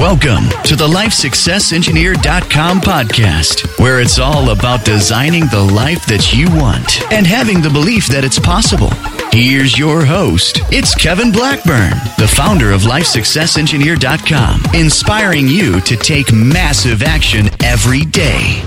Welcome to the LifeSuccessEngineer.com podcast, where it's all about designing the life that you want and having the belief that it's possible. Here's your host. It's Kevin Blackburn, the founder of LifeSuccessEngineer.com, inspiring you to take massive action every day.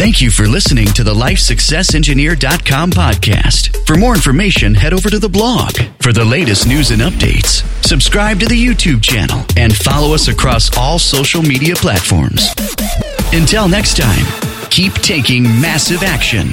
Thank you for listening to the LifeSuccessEngineer.com podcast. For more information, head over to the blog. For the latest news and updates, subscribe to the YouTube channel and follow us across all social media platforms. Until next time, keep taking massive action.